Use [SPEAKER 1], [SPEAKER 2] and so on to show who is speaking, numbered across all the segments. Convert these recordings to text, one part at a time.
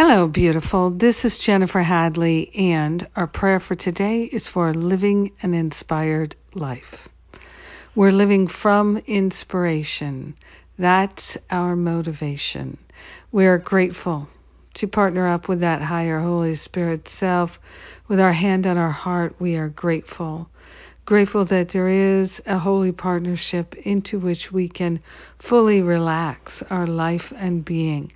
[SPEAKER 1] Hello, beautiful. This is Jennifer Hadley, and our prayer for today is for living an inspired life. We're living from inspiration. That's our motivation. We are grateful to partner up with that higher Holy Spirit self. With our hand on our heart, we are grateful. Grateful that there is a holy partnership into which we can fully relax our life and being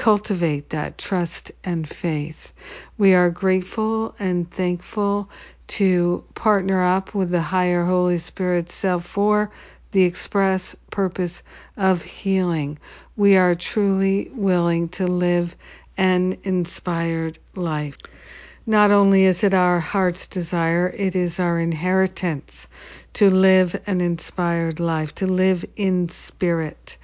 [SPEAKER 1] cultivate that trust and faith. We are grateful and thankful to partner up with the higher Holy Spirit self for the express purpose of healing. We are truly willing to live an inspired life. Not only is it our heart's desire, it is our inheritance to live an inspired life, to live in spirit.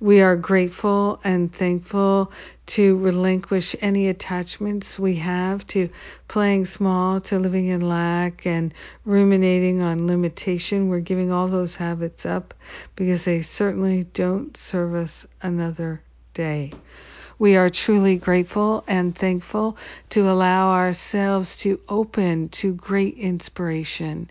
[SPEAKER 1] We are grateful and thankful to relinquish any attachments we have to playing small, to living in lack, and ruminating on limitation. We're giving all those habits up because they certainly don't serve us another day. We are truly grateful and thankful to allow ourselves to open to great inspiration,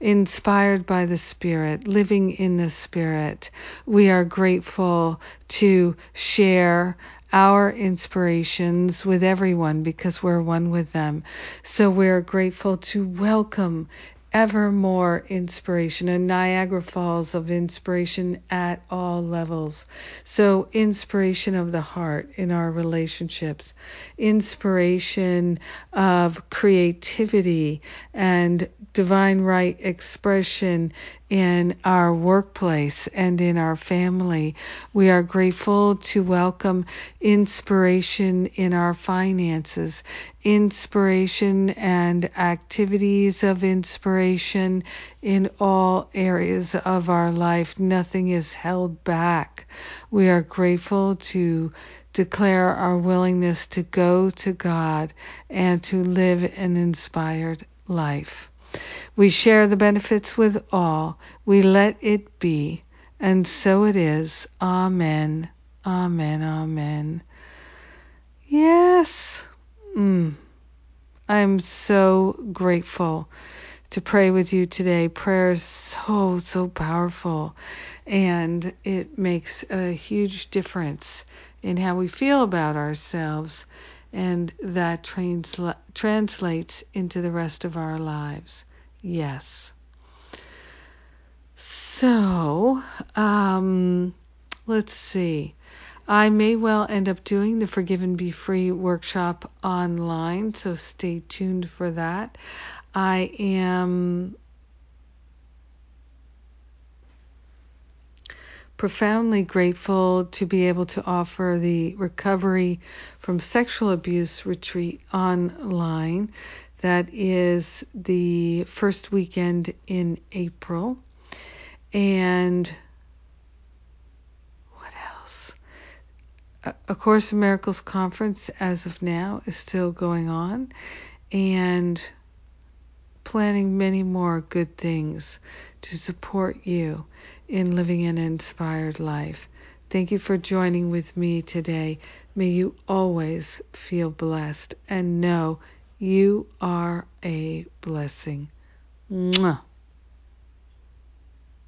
[SPEAKER 1] inspired by the Spirit, living in the Spirit. We are grateful to share our inspirations with everyone because we're one with them. So we're grateful to welcome ever more inspiration and Niagara Falls of inspiration at all levels. So, inspiration of the heart in our relationships, inspiration of creativity and divine right expression in our workplace and in our family. We are grateful to welcome inspiration in our finances, inspiration and activities of inspiration in all areas of our life. Nothing is held back. We are grateful to declare our willingness to go to God and to live an inspired life. We share the benefits with all. We let it be. And so it is. Amen. Amen. Amen. Yes. Mm. I'm so grateful to pray with you today. Prayer is so, so powerful. And it makes a huge difference in how we feel about ourselves. And that transla- translates into the rest of our lives. Yes. So, um, let's see. I may well end up doing the Forgive and Be Free workshop online, so stay tuned for that. I am profoundly grateful to be able to offer the Recovery from Sexual Abuse retreat online. That is the first weekend in April. And what else? A Course in Miracles conference, as of now, is still going on. And planning many more good things to support you in living an inspired life. Thank you for joining with me today. May you always feel blessed and know you are a blessing. Mwah.